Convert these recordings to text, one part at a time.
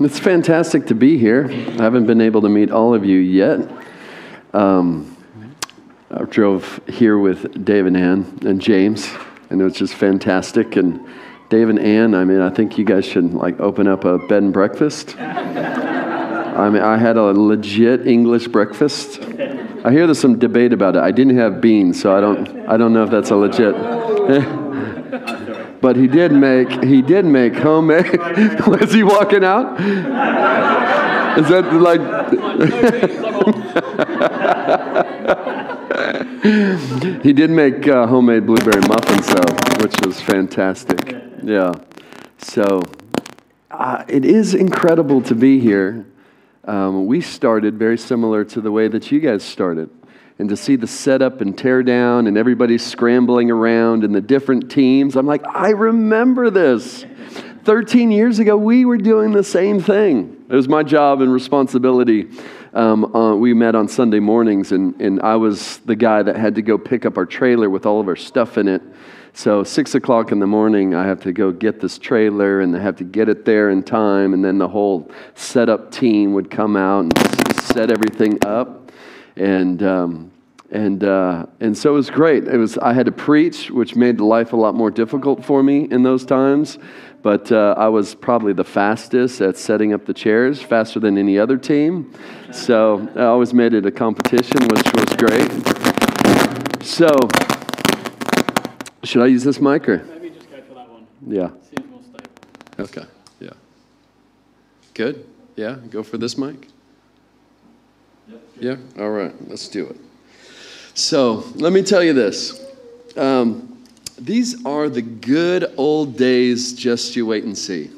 it's fantastic to be here. I haven't been able to meet all of you yet. Um, I drove here with Dave and Ann and James, and it was just fantastic. And Dave and Ann, I mean, I think you guys should like open up a bed and breakfast. I mean, I had a legit English breakfast. I hear there's some debate about it. I didn't have beans, so I don't, I don't know if that's a legit. but he did make he did make homemade. Was he walking out? Is that like? he did make uh, homemade blueberry muffins though, which was fantastic. Yeah. So uh, it is incredible to be here. Um, we started very similar to the way that you guys started and to see the setup and tear down and everybody scrambling around and the different teams, I'm like, I remember this. 13 years ago, we were doing the same thing. It was my job and responsibility. Um, uh, we met on Sunday mornings, and, and I was the guy that had to go pick up our trailer with all of our stuff in it. So, six o'clock in the morning, I have to go get this trailer and I have to get it there in time. And then the whole setup team would come out and set everything up and um, and uh, and so it was great. It was I had to preach, which made life a lot more difficult for me in those times. But uh, I was probably the fastest at setting up the chairs, faster than any other team. So I always made it a competition, which was great. So, should I use this mic or? Maybe just go for that one. Yeah. Seems more stable. Okay. Yeah. Good. Yeah. Go for this mic. Yeah? All right, let's do it. So, let me tell you this. Um, these are the good old days, just you wait and see.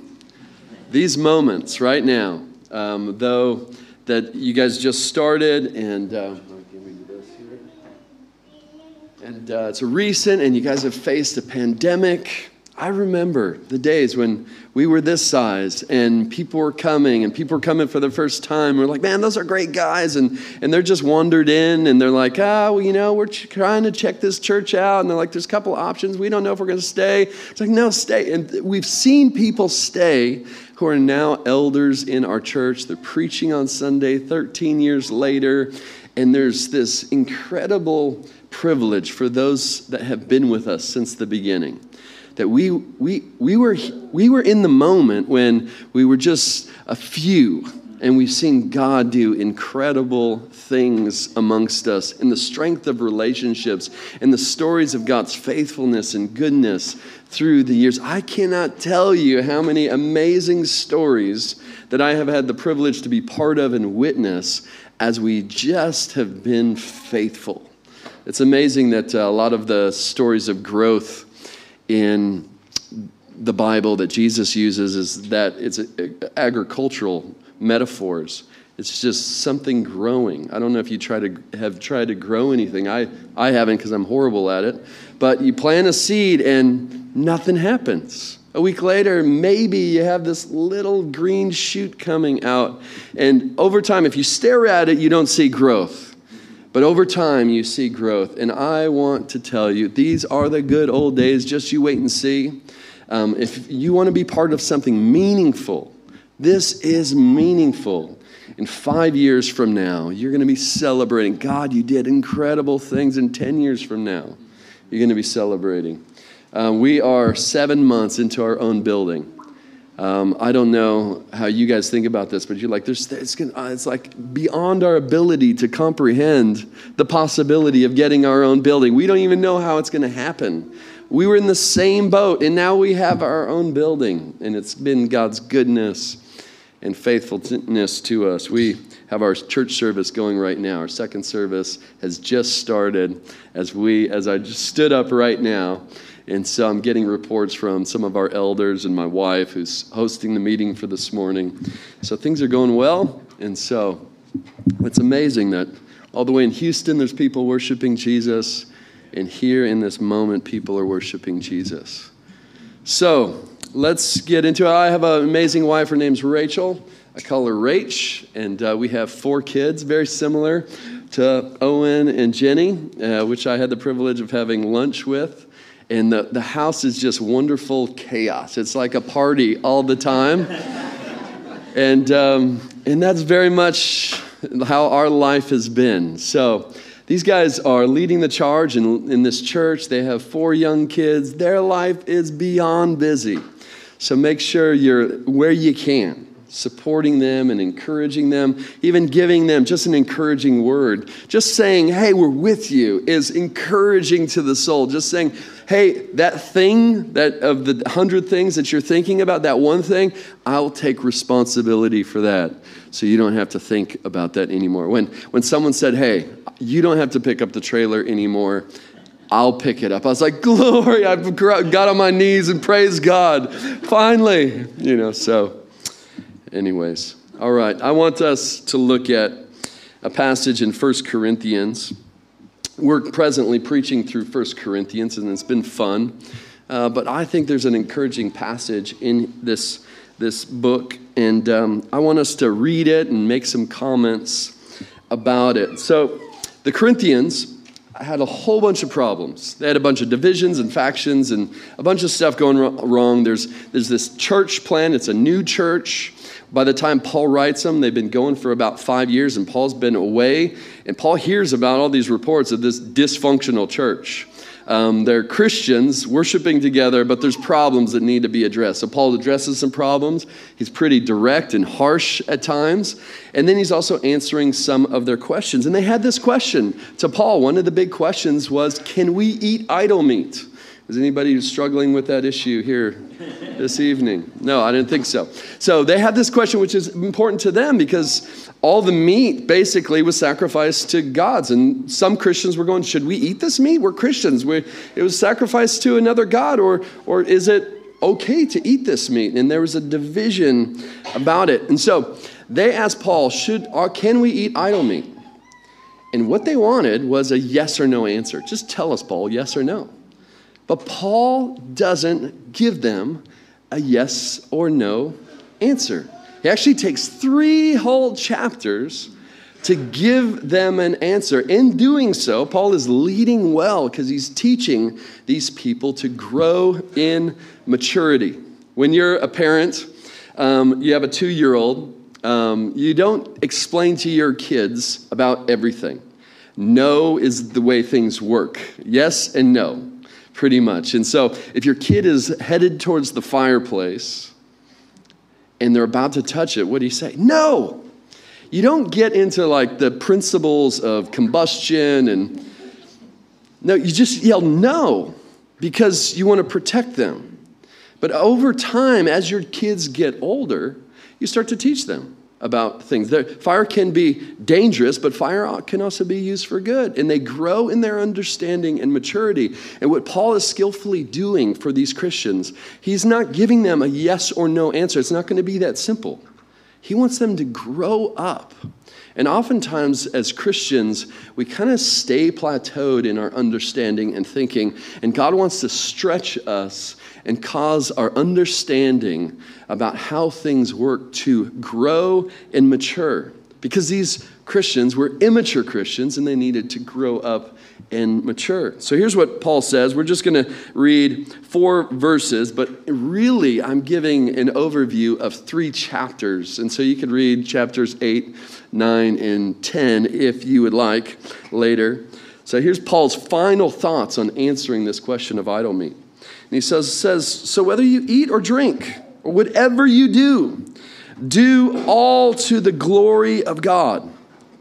These moments right now, um, though, that you guys just started, and uh, and uh, it's recent, and you guys have faced a pandemic. I remember the days when we were this size and people were coming and people were coming for the first time. We're like, man, those are great guys. And, and they're just wandered in and they're like, ah, oh, well, you know, we're trying to check this church out. And they're like, there's a couple options. We don't know if we're going to stay. It's like, no, stay. And we've seen people stay who are now elders in our church. They're preaching on Sunday 13 years later. And there's this incredible privilege for those that have been with us since the beginning that we, we, we, were, we were in the moment when we were just a few and we've seen God do incredible things amongst us in the strength of relationships and the stories of God's faithfulness and goodness through the years. I cannot tell you how many amazing stories that I have had the privilege to be part of and witness as we just have been faithful. It's amazing that uh, a lot of the stories of growth in the Bible that Jesus uses is that it's agricultural metaphors. It's just something growing. I don't know if you try to have tried to grow anything. I, I haven't because I'm horrible at it. But you plant a seed and nothing happens. A week later, maybe you have this little green shoot coming out. And over time, if you stare at it, you don't see growth. But over time, you see growth. And I want to tell you, these are the good old days. Just you wait and see. Um, if you want to be part of something meaningful, this is meaningful. In five years from now, you're going to be celebrating. God, you did incredible things. In 10 years from now, you're going to be celebrating. Um, we are seven months into our own building. Um, I don't know how you guys think about this, but you're like, there's, it's, uh, it's like beyond our ability to comprehend the possibility of getting our own building. We don't even know how it's going to happen. We were in the same boat, and now we have our own building, and it's been God's goodness and faithfulness to us. We have our church service going right now. Our second service has just started as we, as I just stood up right now. And so I'm getting reports from some of our elders and my wife who's hosting the meeting for this morning. So things are going well. And so it's amazing that all the way in Houston, there's people worshiping Jesus. And here in this moment, people are worshiping Jesus. So let's get into it. I have an amazing wife. Her name's Rachel. I call her Rach. And uh, we have four kids, very similar to Owen and Jenny, uh, which I had the privilege of having lunch with and the, the house is just wonderful chaos. It's like a party all the time. And, um, and that's very much how our life has been. So these guys are leading the charge in, in this church. They have four young kids. Their life is beyond busy. So make sure you're where you can supporting them and encouraging them, even giving them just an encouraging word. Just saying, hey, we're with you is encouraging to the soul. Just saying, hey, that thing that of the hundred things that you're thinking about, that one thing, I'll take responsibility for that. So you don't have to think about that anymore. When when someone said, hey, you don't have to pick up the trailer anymore. I'll pick it up. I was like, glory, I've got on my knees and praise God. Finally, you know, so anyways. All right, I want us to look at a passage in 1 Corinthians. We're presently preaching through 1 Corinthians, and it's been fun. Uh, but I think there's an encouraging passage in this, this book, and um, I want us to read it and make some comments about it. So, the Corinthians had a whole bunch of problems. They had a bunch of divisions and factions and a bunch of stuff going wrong. There's, there's this church plan, it's a new church. By the time Paul writes them, they've been going for about five years, and Paul's been away. And Paul hears about all these reports of this dysfunctional church. Um, they're Christians worshiping together, but there's problems that need to be addressed. So Paul addresses some problems. He's pretty direct and harsh at times. And then he's also answering some of their questions. And they had this question to Paul. One of the big questions was Can we eat idol meat? Is anybody struggling with that issue here this evening? No, I didn't think so. So they had this question, which is important to them because all the meat basically was sacrificed to gods. And some Christians were going, Should we eat this meat? We're Christians. We, it was sacrificed to another God, or, or is it okay to eat this meat? And there was a division about it. And so they asked Paul, Should, or Can we eat idol meat? And what they wanted was a yes or no answer. Just tell us, Paul, yes or no. But Paul doesn't give them a yes or no answer. He actually takes three whole chapters to give them an answer. In doing so, Paul is leading well because he's teaching these people to grow in maturity. When you're a parent, um, you have a two year old, um, you don't explain to your kids about everything. No is the way things work. Yes and no pretty much. And so, if your kid is headed towards the fireplace and they're about to touch it, what do you say? No! You don't get into like the principles of combustion and no, you just yell no because you want to protect them. But over time, as your kids get older, you start to teach them about things. fire can be dangerous, but fire can also be used for good. And they grow in their understanding and maturity. And what Paul is skillfully doing for these Christians, he's not giving them a yes or no answer. It's not going to be that simple. He wants them to grow up. And oftentimes, as Christians, we kind of stay plateaued in our understanding and thinking, and God wants to stretch us and cause our understanding about how things work to grow and mature. Because these Christians were immature Christians and they needed to grow up and mature. So here's what Paul says. We're just going to read four verses, but really I'm giving an overview of three chapters. And so you could read chapters 8, 9, and 10 if you would like later. So here's Paul's final thoughts on answering this question of idol meat. And he says, says, So whether you eat or drink, or whatever you do, do all to the glory of God.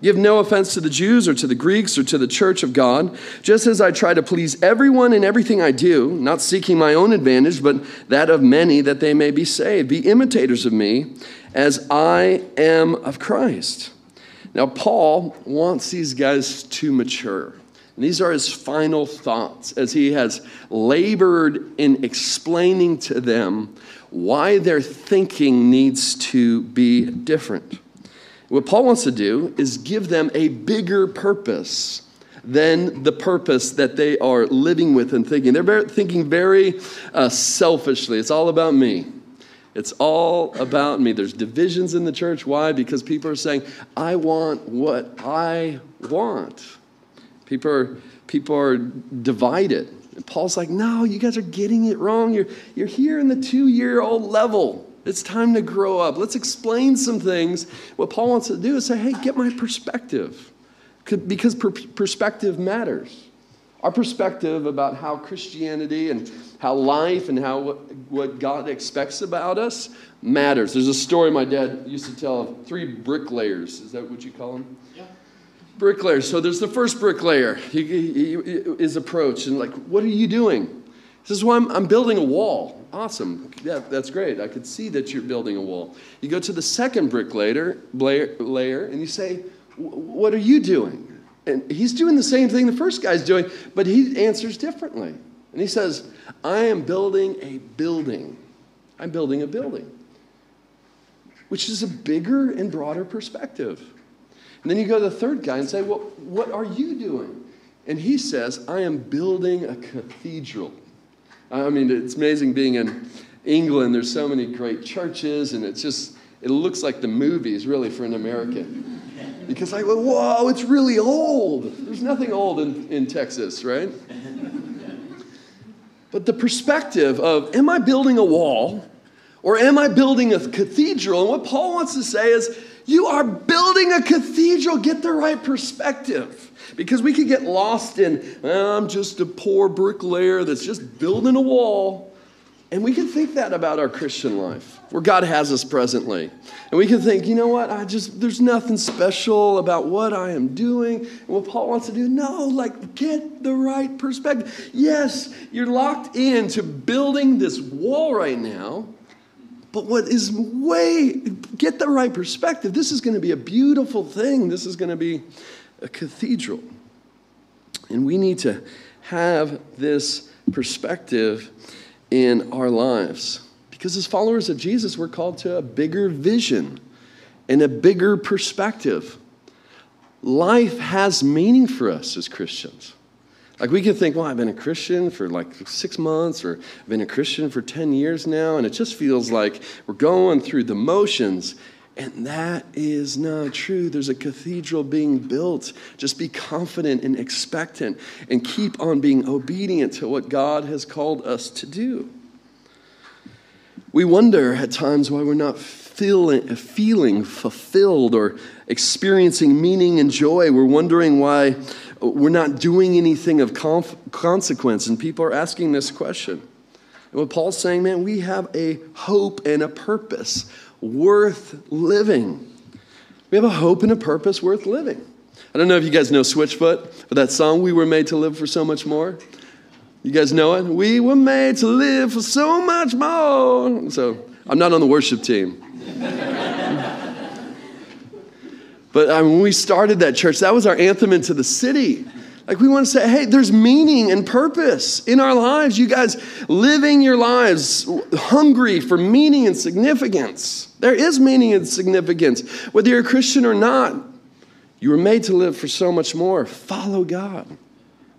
Give no offense to the Jews or to the Greeks or to the church of God, just as I try to please everyone in everything I do, not seeking my own advantage, but that of many that they may be saved. Be imitators of me as I am of Christ. Now, Paul wants these guys to mature. And these are his final thoughts as he has labored in explaining to them why their thinking needs to be different. What Paul wants to do is give them a bigger purpose than the purpose that they are living with and thinking. They're thinking very uh, selfishly. It's all about me. It's all about me. There's divisions in the church. Why? Because people are saying, I want what I want. People are, people are divided. And Paul's like, no, you guys are getting it wrong. You're, you're here in the two year old level. It's time to grow up. Let's explain some things. What Paul wants to do is say, hey, get my perspective. Because per- perspective matters. Our perspective about how Christianity and how life and how what, what God expects about us matters. There's a story my dad used to tell of three bricklayers. Is that what you call them? Yeah. Bricklayers. So there's the first bricklayer. He, he, he is approached and like, what are you doing? He says, well, I'm, I'm building a wall. Awesome. Yeah, that's great. I could see that you're building a wall. You go to the second bricklayer layer, and you say, what are you doing? And he's doing the same thing the first guy's doing, but he answers differently. And he says, I am building a building. I'm building a building, which is a bigger and broader perspective. And then you go to the third guy and say, Well, what are you doing? And he says, I am building a cathedral. I mean, it's amazing being in England. There's so many great churches, and it's just, it looks like the movies, really, for an American. Because go, whoa, it's really old. There's nothing old in, in Texas, right? But the perspective of, am I building a wall or am I building a cathedral? And what Paul wants to say is, you are building a cathedral. Get the right perspective. Because we could get lost in, I'm just a poor bricklayer that's just building a wall. And we can think that about our Christian life, where God has us presently. And we can think, you know what, I just, there's nothing special about what I am doing and what Paul wants to do. No, like, get the right perspective. Yes, you're locked into building this wall right now, but what is way, get the right perspective. This is going to be a beautiful thing. This is going to be a cathedral. And we need to have this perspective in our lives. Because as followers of Jesus, we're called to a bigger vision and a bigger perspective. Life has meaning for us as Christians. Like we can think, well, I've been a Christian for like six months, or I've been a Christian for 10 years now, and it just feels like we're going through the motions. And that is not true. There's a cathedral being built. Just be confident and expectant and keep on being obedient to what God has called us to do. We wonder at times why we're not feeling, feeling fulfilled or experiencing meaning and joy. We're wondering why we're not doing anything of consequence. And people are asking this question. And what Paul's saying, man, we have a hope and a purpose worth living. We have a hope and a purpose worth living. I don't know if you guys know Switchfoot, but that song, We Were Made to Live for So Much More. You guys know it? We were made to live for so much more. So I'm not on the worship team. But I mean, when we started that church, that was our anthem into the city. Like, we want to say, hey, there's meaning and purpose in our lives. You guys living your lives hungry for meaning and significance. There is meaning and significance. Whether you're a Christian or not, you were made to live for so much more. Follow God.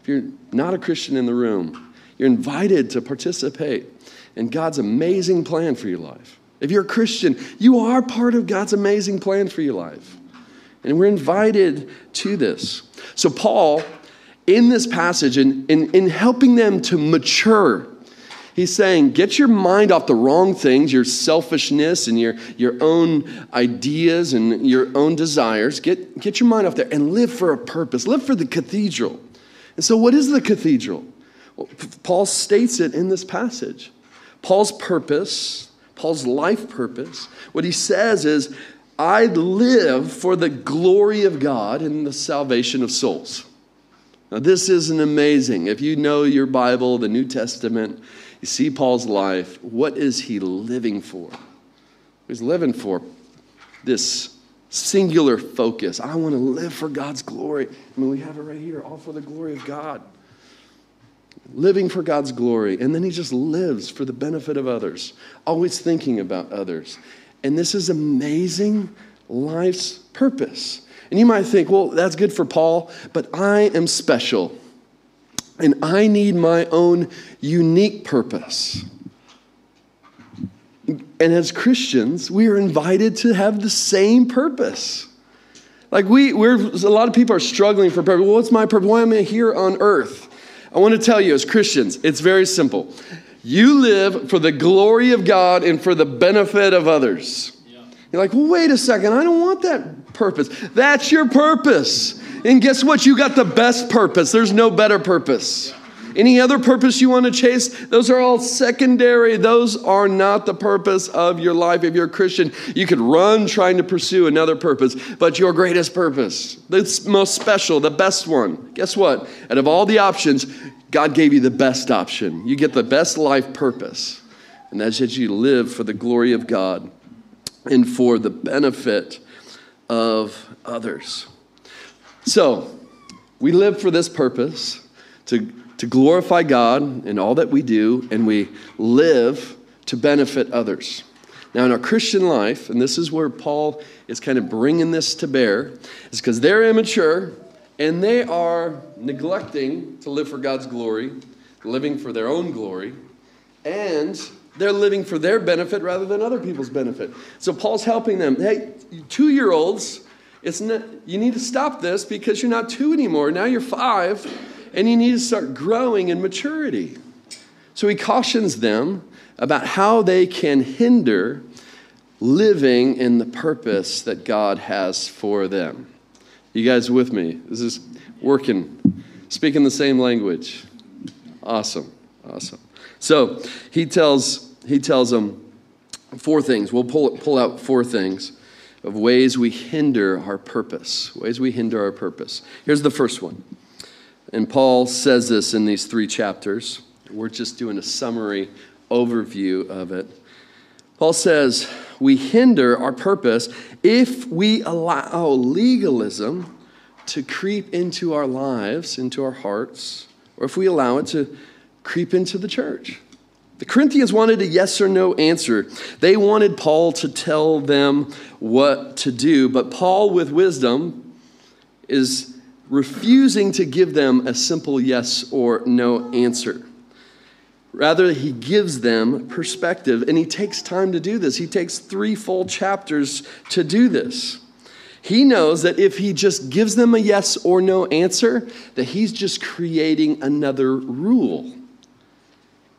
If you're not a Christian in the room, you're invited to participate in God's amazing plan for your life. If you're a Christian, you are part of God's amazing plan for your life. And we're invited to this. So, Paul in this passage in, in, in helping them to mature. He's saying, get your mind off the wrong things, your selfishness and your, your own ideas and your own desires. Get, get your mind off there and live for a purpose. Live for the cathedral. And so, what is the cathedral? Well, Paul states it in this passage. Paul's purpose, Paul's life purpose, what he says is, I live for the glory of God and the salvation of souls. Now, this isn't amazing. If you know your Bible, the New Testament, you see Paul's life. What is he living for? He's living for this singular focus. I want to live for God's glory. I mean, we have it right here, all for the glory of God. Living for God's glory. And then he just lives for the benefit of others, always thinking about others. And this is amazing life's purpose. And you might think, well, that's good for Paul, but I am special. And I need my own unique purpose. And as Christians, we are invited to have the same purpose. Like we, we're a lot of people are struggling for purpose. Well, what's my purpose? Why am I here on earth? I want to tell you, as Christians, it's very simple. You live for the glory of God and for the benefit of others. Yeah. You're like, well, wait a second, I don't want that purpose. That's your purpose. And guess what? You got the best purpose. There's no better purpose. Any other purpose you want to chase, those are all secondary. Those are not the purpose of your life. If you're a Christian, you could run trying to pursue another purpose, but your greatest purpose, the most special, the best one, guess what? Out of all the options, God gave you the best option. You get the best life purpose, and that's that you live for the glory of God and for the benefit of others. So, we live for this purpose to, to glorify God in all that we do, and we live to benefit others. Now, in our Christian life, and this is where Paul is kind of bringing this to bear, is because they're immature and they are neglecting to live for God's glory, living for their own glory, and they're living for their benefit rather than other people's benefit. So Paul's helping them. Hey, two year olds, it's you need to stop this because you're not two anymore. Now you're five, and you need to start growing in maturity. So he cautions them about how they can hinder living in the purpose that God has for them. You guys with me? This is working, speaking the same language. Awesome, awesome. So he tells he tells them four things. We'll pull pull out four things of ways we hinder our purpose. Ways we hinder our purpose. Here's the first one. And Paul says this in these three chapters. We're just doing a summary overview of it. Paul says, we hinder our purpose if we allow legalism to creep into our lives, into our hearts, or if we allow it to creep into the church. The Corinthians wanted a yes or no answer. They wanted Paul to tell them what to do, but Paul, with wisdom, is refusing to give them a simple yes or no answer. Rather, he gives them perspective, and he takes time to do this. He takes three full chapters to do this. He knows that if he just gives them a yes or no answer, that he's just creating another rule.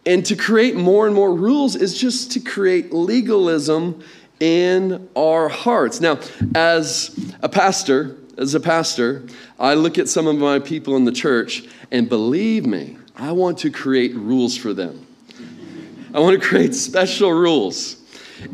And to create more and more rules is just to create legalism in our hearts. Now, as a pastor, as a pastor, I look at some of my people in the church, and believe me, I want to create rules for them. I want to create special rules.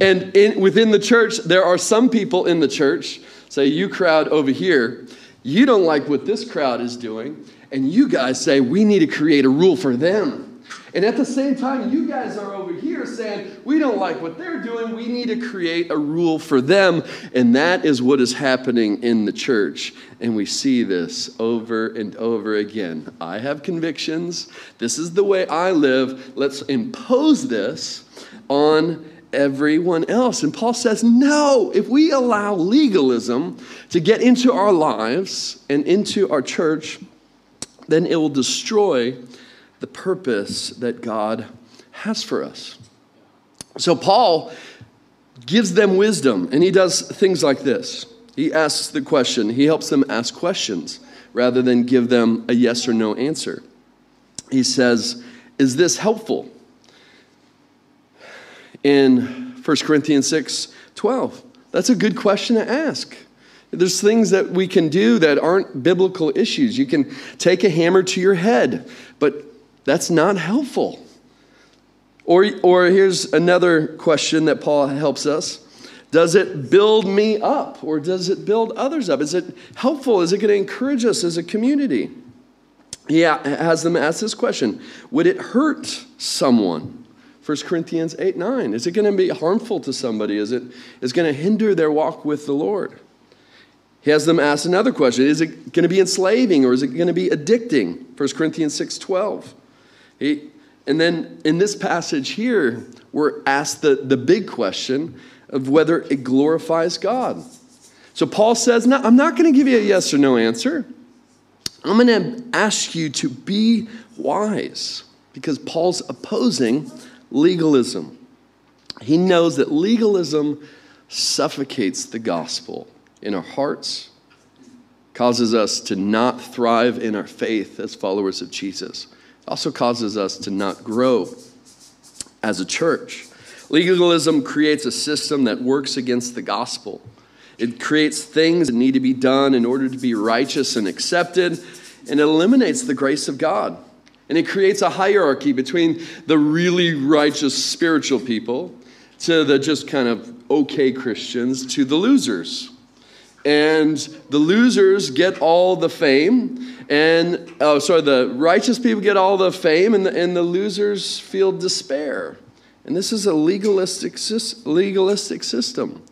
And in, within the church, there are some people in the church, say, you crowd over here, you don't like what this crowd is doing, and you guys say, we need to create a rule for them. And at the same time, you guys are over here saying, we don't like what they're doing, we need to create a rule for them. And that is what is happening in the church. And we see this over and over again. I have convictions. This is the way I live. Let's impose this on everyone else. And Paul says, no, if we allow legalism to get into our lives and into our church, then it will destroy the purpose that God has for us. So, Paul gives them wisdom, and he does things like this. He asks the question, he helps them ask questions rather than give them a yes or no answer. He says, Is this helpful? In 1 Corinthians 6 12, that's a good question to ask. There's things that we can do that aren't biblical issues. You can take a hammer to your head, but that's not helpful. Or, or here's another question that Paul helps us Does it build me up or does it build others up? Is it helpful? Is it going to encourage us as a community? He has them ask this question Would it hurt someone? 1 Corinthians 8 9. Is it going to be harmful to somebody? Is it is going to hinder their walk with the Lord? He has them ask another question Is it going to be enslaving or is it going to be addicting? 1 Corinthians 6 12. He, and then in this passage here, we're asked the, the big question of whether it glorifies God. So Paul says, no, I'm not going to give you a yes or no answer. I'm going to ask you to be wise because Paul's opposing legalism. He knows that legalism suffocates the gospel in our hearts, causes us to not thrive in our faith as followers of Jesus also causes us to not grow as a church. Legalism creates a system that works against the gospel. It creates things that need to be done in order to be righteous and accepted, and it eliminates the grace of God. And it creates a hierarchy between the really righteous spiritual people to the just kind of okay Christians to the losers. And the losers get all the fame, and oh, sorry, the righteous people get all the fame, and the, and the losers feel despair. And this is a legalistic, legalistic system.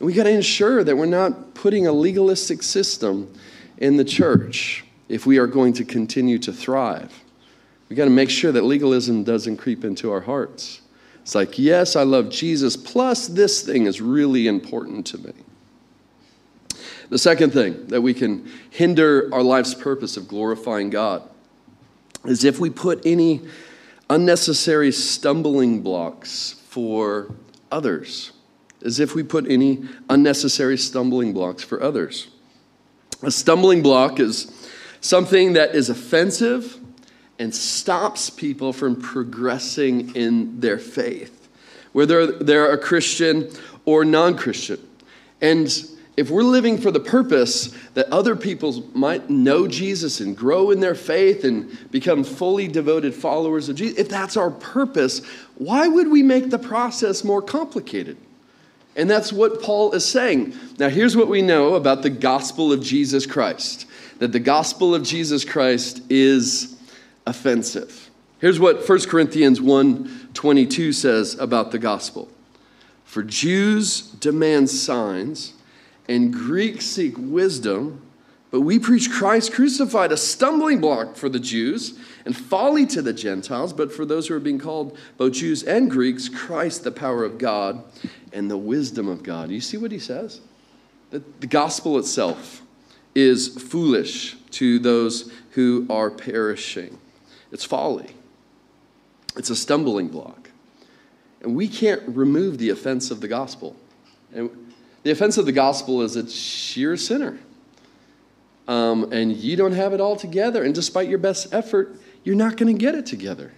And we got to ensure that we're not putting a legalistic system in the church if we are going to continue to thrive. We got to make sure that legalism doesn't creep into our hearts. It's like, yes, I love Jesus, plus this thing is really important to me. The second thing that we can hinder our life's purpose of glorifying God is if we put any unnecessary stumbling blocks for others, as if we put any unnecessary stumbling blocks for others. A stumbling block is something that is offensive and stops people from progressing in their faith, whether they're a Christian or non Christian. And if we're living for the purpose that other people might know Jesus and grow in their faith and become fully devoted followers of Jesus, if that's our purpose, why would we make the process more complicated? And that's what Paul is saying. Now, here's what we know about the gospel of Jesus Christ that the gospel of Jesus Christ is offensive. Here's what 1 Corinthians 1:22 says about the gospel. For Jews demand signs and Greeks seek wisdom, but we preach Christ crucified, a stumbling block for the Jews and folly to the Gentiles, but for those who are being called both Jews and Greeks, Christ the power of God and the wisdom of God. You see what he says? That the gospel itself is foolish to those who are perishing. It's folly, it's a stumbling block. And we can't remove the offense of the gospel. And the offense of the gospel is that you're a sinner. Um, and you don't have it all together. And despite your best effort, you're not going to get it together.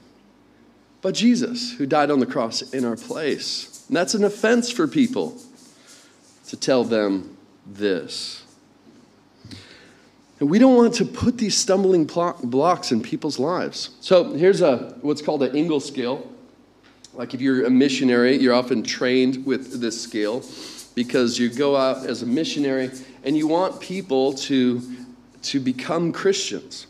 But Jesus, who died on the cross in our place. And that's an offense for people to tell them this. And we don't want to put these stumbling blocks in people's lives. So here's a what's called an Engel scale. Like if you're a missionary, you're often trained with this scale because you go out as a missionary and you want people to, to become Christians.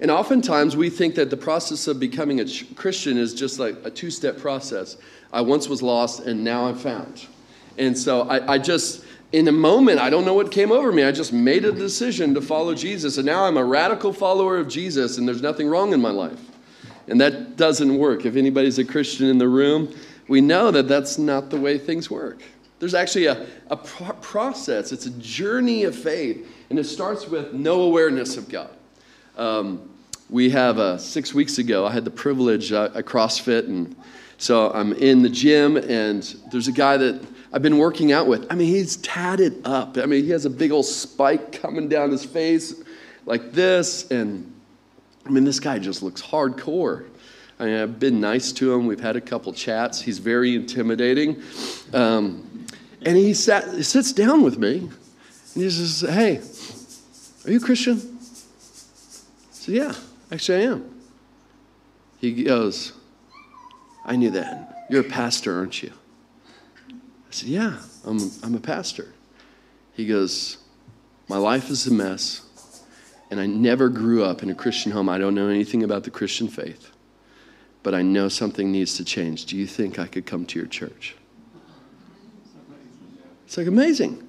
And oftentimes we think that the process of becoming a Christian is just like a two step process. I once was lost and now I'm found. And so I, I just, in a moment, I don't know what came over me. I just made a decision to follow Jesus, and now I'm a radical follower of Jesus, and there's nothing wrong in my life. And that doesn't work. If anybody's a Christian in the room, we know that that's not the way things work. There's actually a, a pro- process, it's a journey of faith, and it starts with no awareness of God. Um, we have uh, six weeks ago, I had the privilege uh, at CrossFit, and so I'm in the gym, and there's a guy that I've been working out with. I mean, he's tatted up. I mean, he has a big old spike coming down his face like this. And I mean, this guy just looks hardcore. I mean, I've been nice to him. We've had a couple chats. He's very intimidating. Um, and he, sat, he sits down with me and he says, Hey, are you a Christian? I said, Yeah, actually, I am. He goes, I knew that. You're a pastor, aren't you? I said, Yeah, I'm, I'm a pastor. He goes, My life is a mess, and I never grew up in a Christian home. I don't know anything about the Christian faith, but I know something needs to change. Do you think I could come to your church? It's like amazing.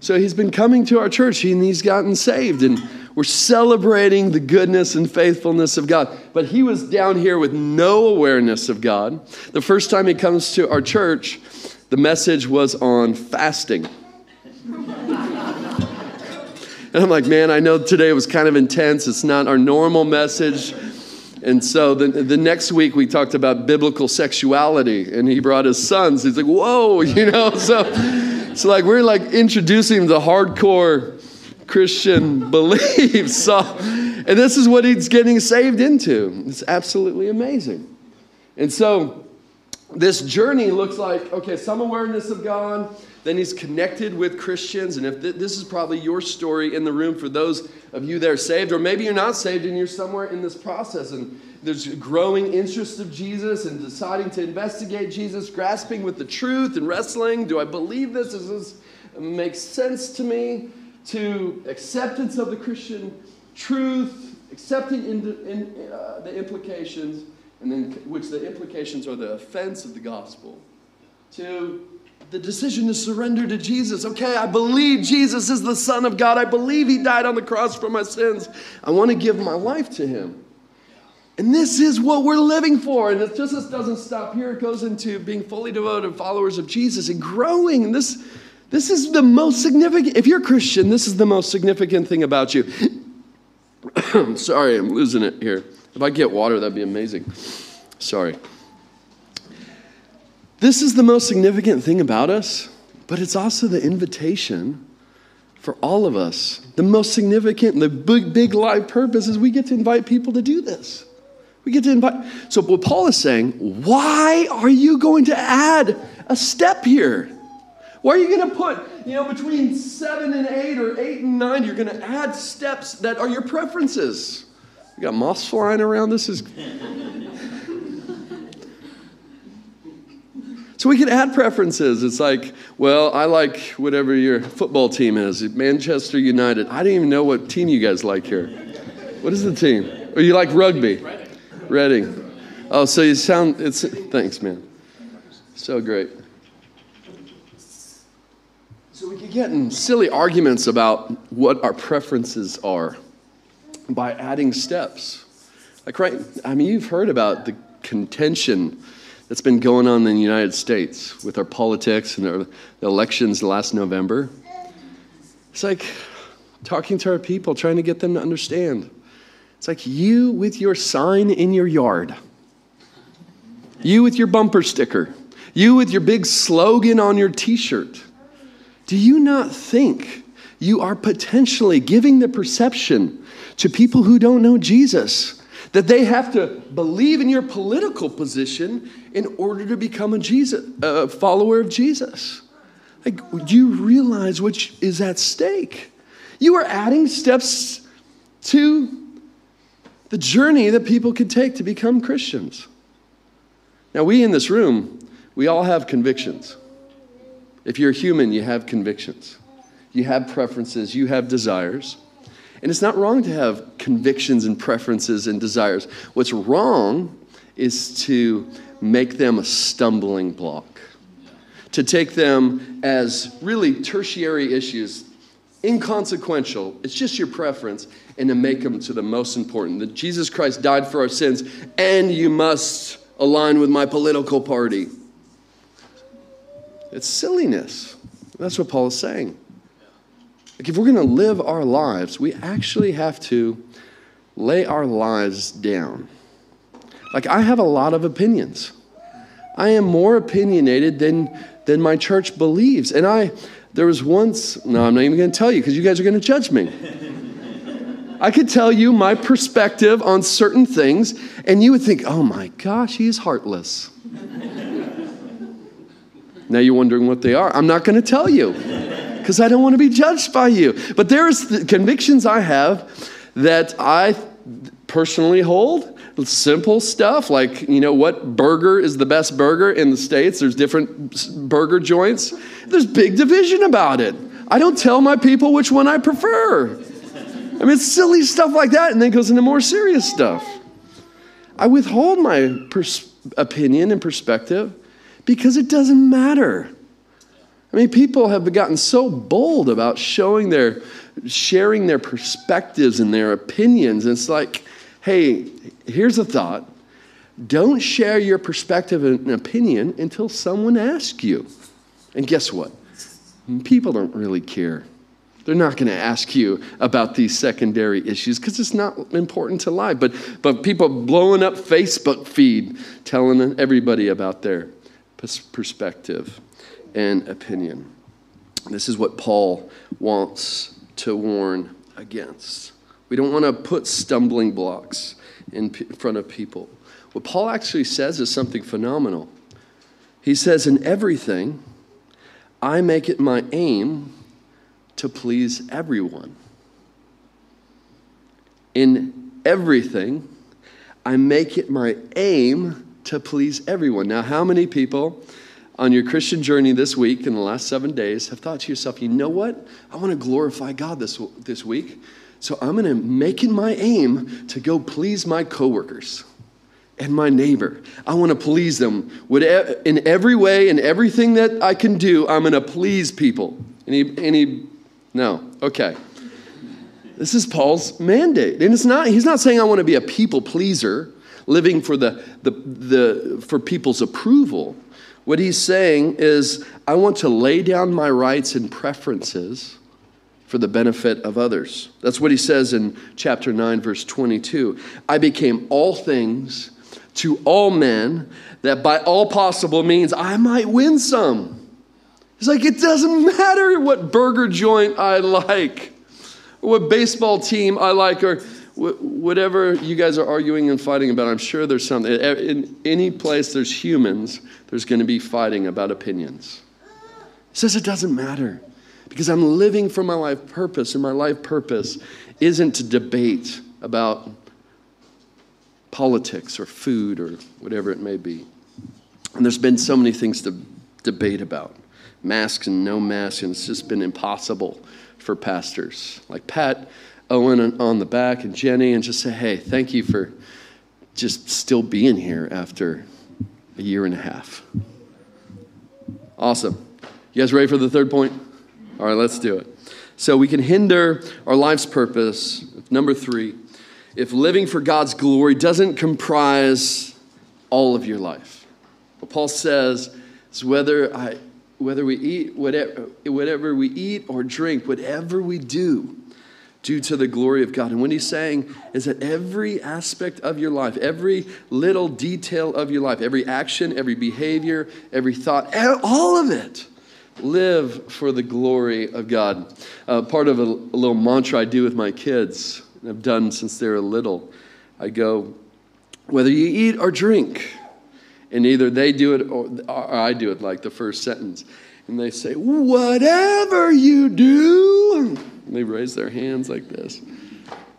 So he's been coming to our church and he's gotten saved, and we're celebrating the goodness and faithfulness of God. But he was down here with no awareness of God. The first time he comes to our church, the message was on fasting. And I'm like, man, I know today was kind of intense. It's not our normal message. And so the, the next week we talked about biblical sexuality, and he brought his sons. He's like, whoa, you know? So so like we're like introducing the hardcore Christian beliefs. So, and this is what he's getting saved into. It's absolutely amazing. And so this journey looks like okay, some awareness of God, then he's connected with Christians. And if th- this is probably your story in the room for those of you that are saved, or maybe you're not saved and you're somewhere in this process and there's growing interest of Jesus and deciding to investigate Jesus, grasping with the truth and wrestling. Do I believe this? Does this make sense to me? To acceptance of the Christian truth, accepting in, in, uh, the implications and then which the implications are the offense of the gospel, to the decision to surrender to Jesus. Okay, I believe Jesus is the Son of God. I believe He died on the cross for my sins. I want to give my life to Him. And this is what we're living for. And it just doesn't stop here. It goes into being fully devoted followers of Jesus and growing. And this, this is the most significant. If you're a Christian, this is the most significant thing about you. Sorry, I'm losing it here. If I get water, that'd be amazing. Sorry. This is the most significant thing about us, but it's also the invitation for all of us. The most significant, the big, big life purpose is we get to invite people to do this. We get to invite. So, what Paul is saying, why are you going to add a step here? Why are you going to put, you know, between seven and eight or eight and nine, you're going to add steps that are your preferences? We got moths flying around. This is. so we can add preferences. It's like, well, I like whatever your football team is, Manchester United. I don't even know what team you guys like here. What is the team? Or you like rugby? Reading. Oh, so you sound. It's thanks, man. So great. So we could get in silly arguments about what our preferences are by adding steps. Like, right, I mean, you've heard about the contention that's been going on in the United States with our politics and our, elections last November. It's like talking to our people, trying to get them to understand. It's like you with your sign in your yard, you with your bumper sticker, you with your big slogan on your t shirt. Do you not think you are potentially giving the perception to people who don't know Jesus that they have to believe in your political position in order to become a Jesus, a follower of Jesus. Like, do you realize what is at stake? You are adding steps to the journey that people could take to become Christians. Now, we in this room, we all have convictions. If you're human, you have convictions, you have preferences, you have desires. And it's not wrong to have convictions and preferences and desires. What's wrong is to make them a stumbling block, to take them as really tertiary issues, inconsequential. It's just your preference, and to make them to the most important that Jesus Christ died for our sins, and you must align with my political party. It's silliness. That's what Paul is saying. Like, if we're going to live our lives, we actually have to lay our lives down. Like, I have a lot of opinions. I am more opinionated than, than my church believes. And I, there was once, no, I'm not even going to tell you because you guys are going to judge me. I could tell you my perspective on certain things, and you would think, oh my gosh, he is heartless. now you're wondering what they are. I'm not going to tell you because I don't want to be judged by you. But there's the convictions I have that I personally hold. Simple stuff like, you know, what burger is the best burger in the States? There's different burger joints. There's big division about it. I don't tell my people which one I prefer. I mean, it's silly stuff like that, and then goes into more serious stuff. I withhold my pers- opinion and perspective because it doesn't matter. I mean, people have gotten so bold about showing their, sharing their perspectives and their opinions. It's like, hey, here's a thought. Don't share your perspective and opinion until someone asks you. And guess what? People don't really care. They're not going to ask you about these secondary issues because it's not important to lie. But, but people blowing up Facebook feed, telling everybody about their perspective and opinion. This is what Paul wants to warn against. We don't want to put stumbling blocks in front of people. What Paul actually says is something phenomenal. He says, In everything, I make it my aim to please everyone. In everything, I make it my aim to please everyone. Now, how many people on your Christian journey this week, in the last seven days, have thought to yourself, you know what? I want to glorify God this, this week, so I'm going to make it my aim to go please my coworkers and my neighbor. I want to please them in every way and everything that I can do. I'm going to please people. Any, any, no, okay. This is Paul's mandate. And it's not, he's not saying I want to be a people pleaser, living for, the, the, the, for people's approval. What he's saying is, I want to lay down my rights and preferences for the benefit of others. That's what he says in chapter 9, verse 22. I became all things to all men that by all possible means I might win some. It's like, it doesn't matter what burger joint I like or what baseball team I like, or whatever you guys are arguing and fighting about. I'm sure there's something. In any place there's humans, there's going to be fighting about opinions. He says it doesn't matter because I'm living for my life purpose, and my life purpose isn't to debate about politics or food or whatever it may be. And there's been so many things to debate about masks and no masks, and it's just been impossible for pastors. Like pat Owen on the back and Jenny and just say, hey, thank you for just still being here after a year and a half. Awesome. You guys ready for the third point? All right, let's do it. So we can hinder our life's purpose. Number three, if living for God's glory doesn't comprise all of your life. What Paul says is whether I whether we eat, whatever, whatever we eat or drink, whatever we do, due to the glory of God. And what he's saying is that every aspect of your life, every little detail of your life, every action, every behavior, every thought, all of it, live for the glory of God. Uh, part of a, a little mantra I do with my kids, and I've done since they were little. I go, whether you eat or drink, and either they do it or, or I do it, like the first sentence. And they say, Whatever you do. And they raise their hands like this.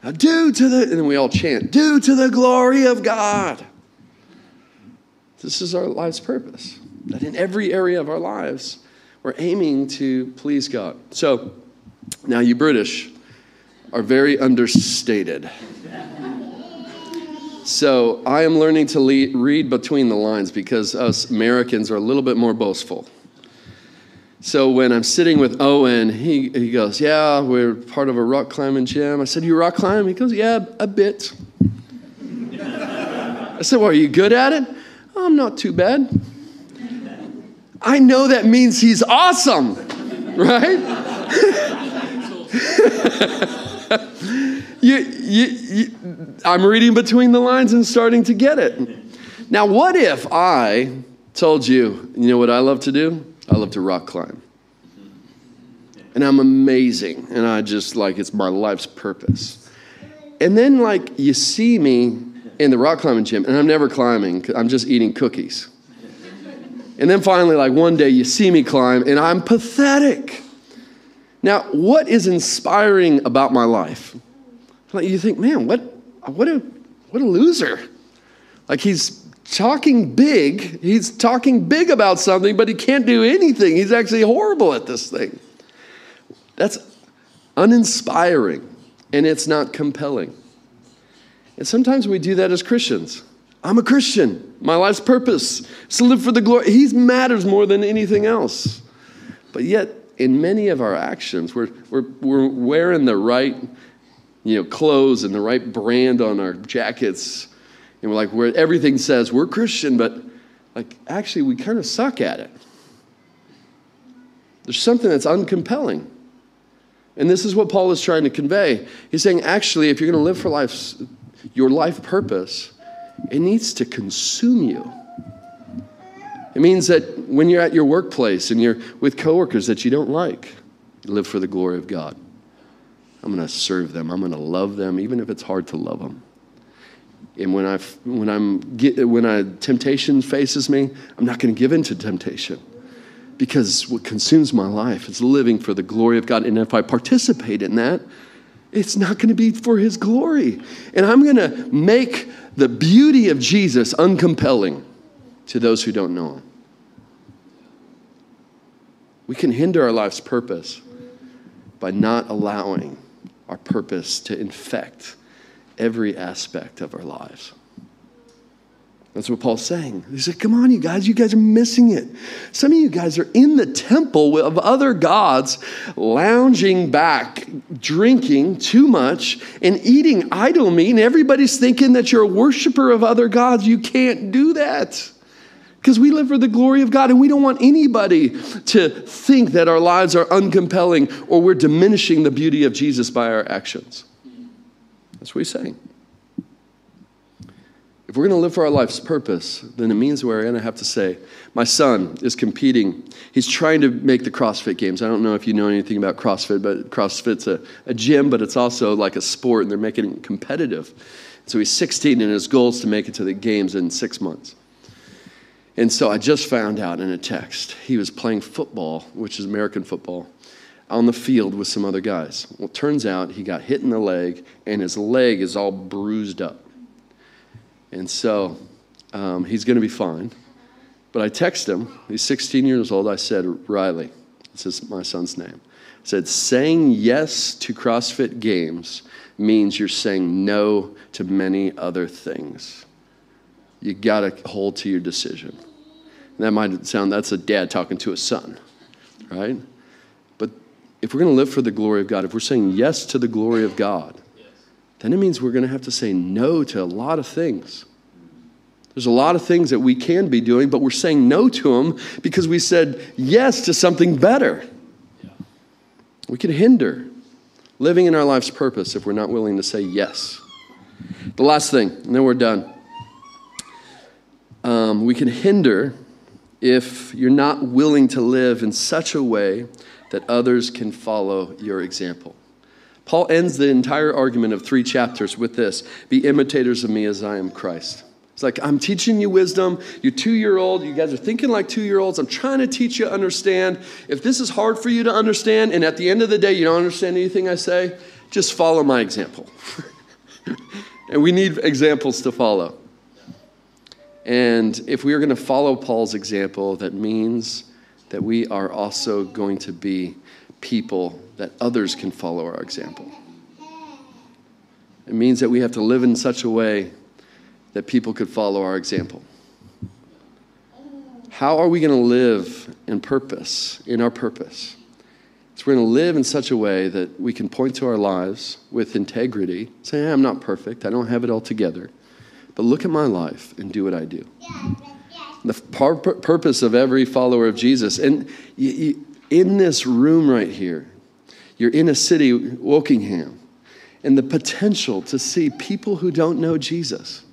Do to the, and then we all chant, do to the glory of God. This is our life's purpose. That in every area of our lives, we're aiming to please God. So, now you British are very understated. So I am learning to lead, read between the lines because us Americans are a little bit more boastful. So when I'm sitting with Owen, he, he goes, Yeah, we're part of a rock climbing gym. I said, You rock climb? He goes, Yeah, a bit. I said, Well, are you good at it? Oh, I'm not too bad. I know that means he's awesome, right? you, you, you, I'm reading between the lines and starting to get it. Now, what if I told you, you know what I love to do? I love to rock climb. And I'm amazing. And I just like, it's my life's purpose. And then, like, you see me in the rock climbing gym, and I'm never climbing, I'm just eating cookies. And then finally, like, one day you see me climb, and I'm pathetic. Now, what is inspiring about my life? Like you think, man, what, what, a, what a loser. Like he's talking big, he's talking big about something, but he can't do anything. He's actually horrible at this thing. That's uninspiring and it's not compelling. And sometimes we do that as Christians. I'm a Christian. My life's purpose is to live for the glory. He matters more than anything else. But yet, in many of our actions, we're, we're, we're wearing the right you know, clothes and the right brand on our jackets. And we're like, where everything says we're Christian, but like actually we kind of suck at it. There's something that's uncompelling. And this is what Paul is trying to convey. He's saying, actually, if you're going to live for life, your life purpose, it needs to consume you. It means that when you're at your workplace and you're with coworkers that you don't like, you live for the glory of God. I'm going to serve them. I'm going to love them, even if it's hard to love them. And when, I, when, I'm get, when I, temptation faces me, I'm not going to give in to temptation because what consumes my life is living for the glory of God. And if I participate in that, it's not going to be for His glory. And I'm going to make the beauty of Jesus uncompelling to those who don't know Him. We can hinder our life's purpose by not allowing our purpose to infect every aspect of our lives. That's what Paul's saying. He said, Come on, you guys, you guys are missing it. Some of you guys are in the temple of other gods, lounging back, drinking too much, and eating idol meat, and everybody's thinking that you're a worshiper of other gods. You can't do that. Because we live for the glory of God, and we don't want anybody to think that our lives are uncompelling or we're diminishing the beauty of Jesus by our actions. That's what he's saying. If we're going to live for our life's purpose, then it means we're going to have to say, My son is competing. He's trying to make the CrossFit games. I don't know if you know anything about CrossFit, but CrossFit's a, a gym, but it's also like a sport, and they're making it competitive. So he's 16, and his goal is to make it to the games in six months. And so I just found out in a text he was playing football, which is American football, on the field with some other guys. Well, it turns out he got hit in the leg, and his leg is all bruised up. And so um, he's going to be fine. But I text him, he's 16 years old. I said, Riley, this is my son's name. I said, saying yes to CrossFit games means you're saying no to many other things. You got to hold to your decision. And that might sound that's a dad talking to a son, right? But if we're going to live for the glory of God, if we're saying yes to the glory of God, then it means we're going to have to say no to a lot of things. There's a lot of things that we can be doing, but we're saying no to them because we said yes to something better. We can hinder living in our life's purpose if we're not willing to say yes. The last thing, and then we're done. Um, we can hinder if you're not willing to live in such a way that others can follow your example. Paul ends the entire argument of three chapters with this Be imitators of me as I am Christ. It's like, I'm teaching you wisdom. You're two year old. You guys are thinking like two year olds. I'm trying to teach you to understand. If this is hard for you to understand, and at the end of the day, you don't understand anything I say, just follow my example. and we need examples to follow. And if we are going to follow Paul's example, that means that we are also going to be people that others can follow our example. It means that we have to live in such a way that people could follow our example. How are we going to live in purpose, in our purpose? So we're going to live in such a way that we can point to our lives with integrity, say, hey, I'm not perfect, I don't have it all together, but look at my life and do what I do. The purpose of every follower of Jesus, and in this room right here, you're in a city, Wokingham, and the potential to see people who don't know Jesus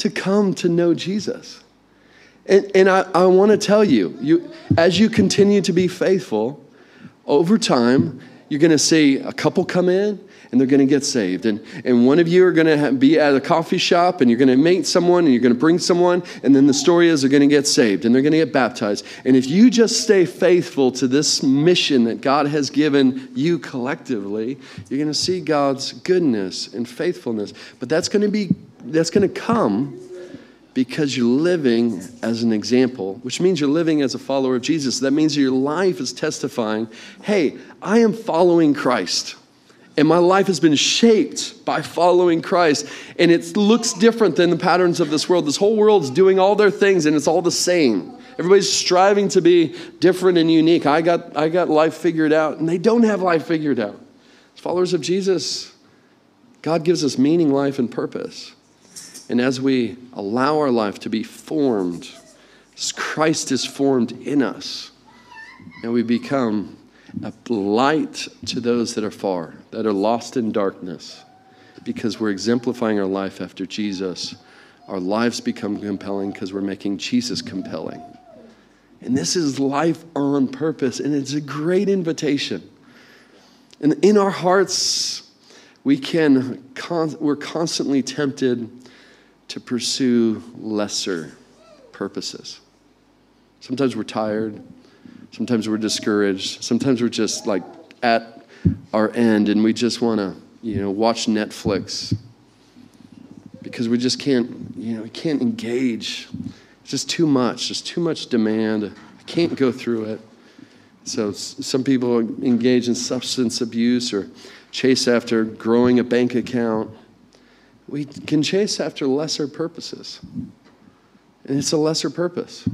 to come to know Jesus. And, and I, I want to tell you, you, as you continue to be faithful, over time, you're going to see a couple come in and they're going to get saved. And, and one of you are going to be at a coffee shop and you're going to meet someone and you're going to bring someone, and then the story is they're going to get saved and they're going to get baptized. And if you just stay faithful to this mission that God has given you collectively, you're going to see God's goodness and faithfulness. But that's going to be that's going to come because you're living as an example, which means you're living as a follower of Jesus. That means your life is testifying, hey, I am following Christ. And my life has been shaped by following Christ. And it looks different than the patterns of this world. This whole world's doing all their things and it's all the same. Everybody's striving to be different and unique. I got, I got life figured out, and they don't have life figured out. As followers of Jesus, God gives us meaning, life, and purpose. And as we allow our life to be formed, as Christ is formed in us, and we become a light to those that are far, that are lost in darkness, because we're exemplifying our life after Jesus. Our lives become compelling because we're making Jesus compelling. And this is life on purpose, and it's a great invitation. And in our hearts, we can, we're constantly tempted to pursue lesser purposes. Sometimes we're tired. Sometimes we're discouraged. Sometimes we're just like at our end and we just want to, you know, watch Netflix because we just can't, you know, we can't engage. It's just too much, just too much demand. I can't go through it. So some people engage in substance abuse or chase after growing a bank account. We can chase after lesser purposes. And it's a lesser purpose.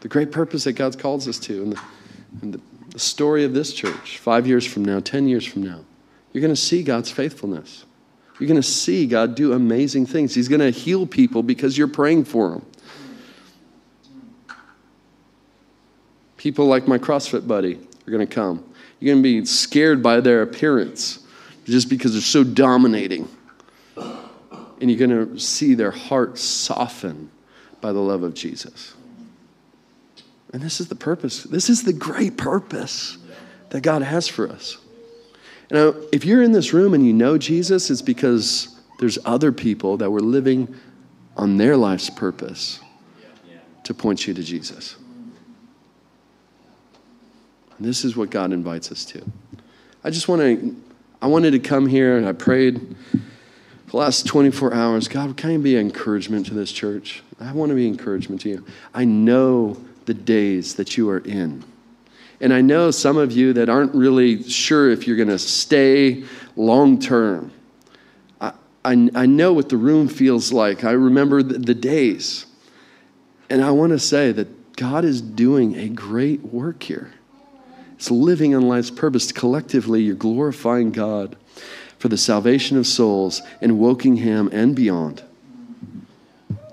The great purpose that God calls us to. And the, and the, story of this church, five years from now, 10 years from now, you're going to see God's faithfulness. You're going to see God do amazing things. He's going to heal people because you're praying for them. People like my CrossFit buddy are going to come. You're going to be scared by their appearance just because they're so dominating. And you're going to see their heart soften by the love of Jesus. And this is the purpose. This is the great purpose that God has for us. Now, if you're in this room and you know Jesus, it's because there's other people that were living on their life's purpose to point you to Jesus. And this is what God invites us to. I just want to, I wanted to come here and I prayed the last 24 hours. God, can you be encouragement to this church? I want to be encouragement to you. I know the days that you are in. And I know some of you that aren't really sure if you're going to stay long term. I, I, I, know what the room feels like. I remember the, the days. And I want to say that God is doing a great work here. It's living on life's purpose. Collectively, you're glorifying God for the salvation of souls in Wokingham and beyond.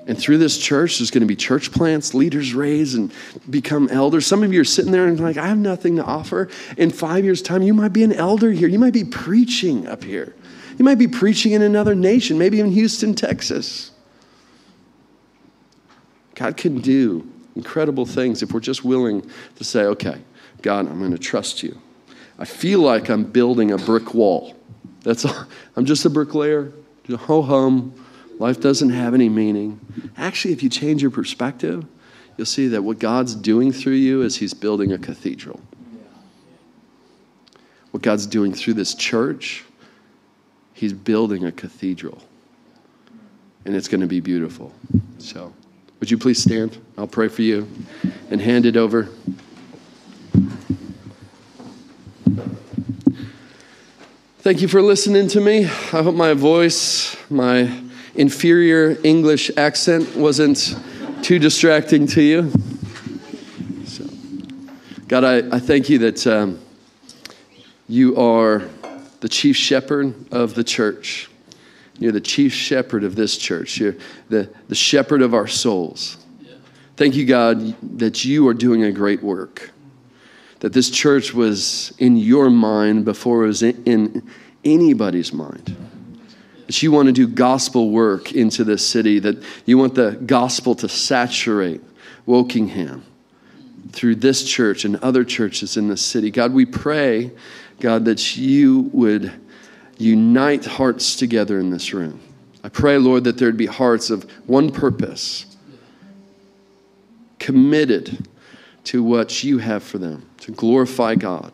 And through this church, there's going to be church plants, leaders raised and become elders. Some of you are sitting there and like, I have nothing to offer. In five years' time, you might be an elder here. You might be preaching up here. You might be preaching in another nation, maybe in Houston, Texas. God can do incredible things if we're just willing to say, okay, God, I'm going to trust you. I feel like I'm building a brick wall. That's all. I'm just a bricklayer. Ho hum. Life doesn't have any meaning. Actually, if you change your perspective, you'll see that what God's doing through you is He's building a cathedral. What God's doing through this church, He's building a cathedral. And it's going to be beautiful. So, would you please stand? I'll pray for you and hand it over. Thank you for listening to me. I hope my voice, my inferior English accent wasn't too distracting to you. So, God, I, I thank you that um, you are the chief shepherd of the church. You're the chief shepherd of this church. You're the, the shepherd of our souls. Thank you, God, that you are doing a great work that this church was in your mind before it was in, anybody's mind. That you want to do gospel work into this city, that you want the gospel to saturate Wokingham through this church and other churches in the city. God, we pray, God, that you would unite hearts together in this room. I pray, Lord, that there'd be hearts of one purpose, committed to what you have for them, to glorify God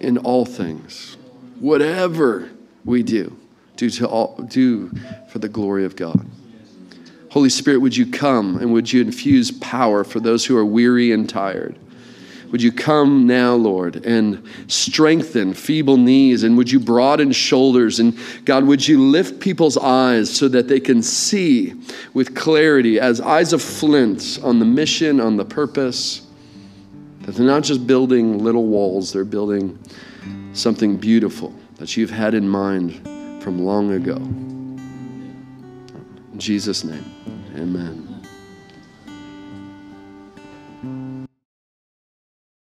in all things. Whatever we do, do, to all, do for the glory of God. Holy Spirit, would you come and would you infuse power for those who are weary and tired? Would you come now, Lord, and strengthen feeble knees? And would you broaden shoulders? And God, would you lift people's eyes so that they can see with clarity, as eyes of flint, on the mission, on the purpose? That they're not just building little walls, they're building something beautiful that you've had in mind from long ago. In Jesus' name, amen.